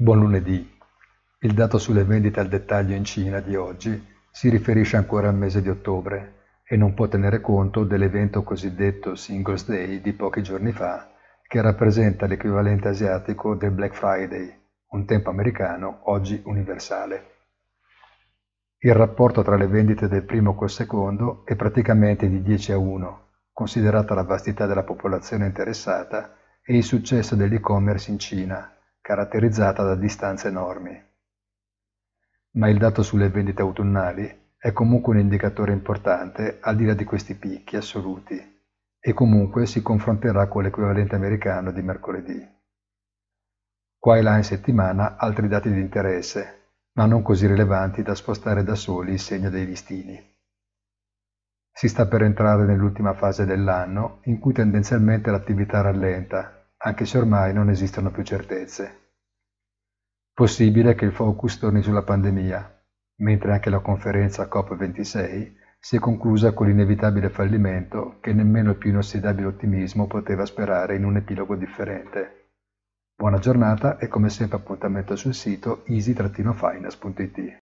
Buon lunedì. Il dato sulle vendite al dettaglio in Cina di oggi si riferisce ancora al mese di ottobre e non può tenere conto dell'evento cosiddetto Singles Day di pochi giorni fa, che rappresenta l'equivalente asiatico del Black Friday, un tempo americano oggi universale. Il rapporto tra le vendite del primo col secondo è praticamente di 10 a 1, considerata la vastità della popolazione interessata e il successo dell'e-commerce in Cina, caratterizzata da distanze enormi ma il dato sulle vendite autunnali è comunque un indicatore importante al di là di questi picchi assoluti e comunque si confronterà con l'equivalente americano di mercoledì. Qua e là in settimana altri dati di interesse, ma non così rilevanti da spostare da soli il segno dei listini. Si sta per entrare nell'ultima fase dell'anno in cui tendenzialmente l'attività rallenta, anche se ormai non esistono più certezze. Possibile che il focus torni sulla pandemia, mentre anche la conferenza COP26 si è conclusa con l'inevitabile fallimento che nemmeno il più inossidabile ottimismo poteva sperare in un epilogo differente. Buona giornata e come sempre appuntamento sul sito easy-finance.it.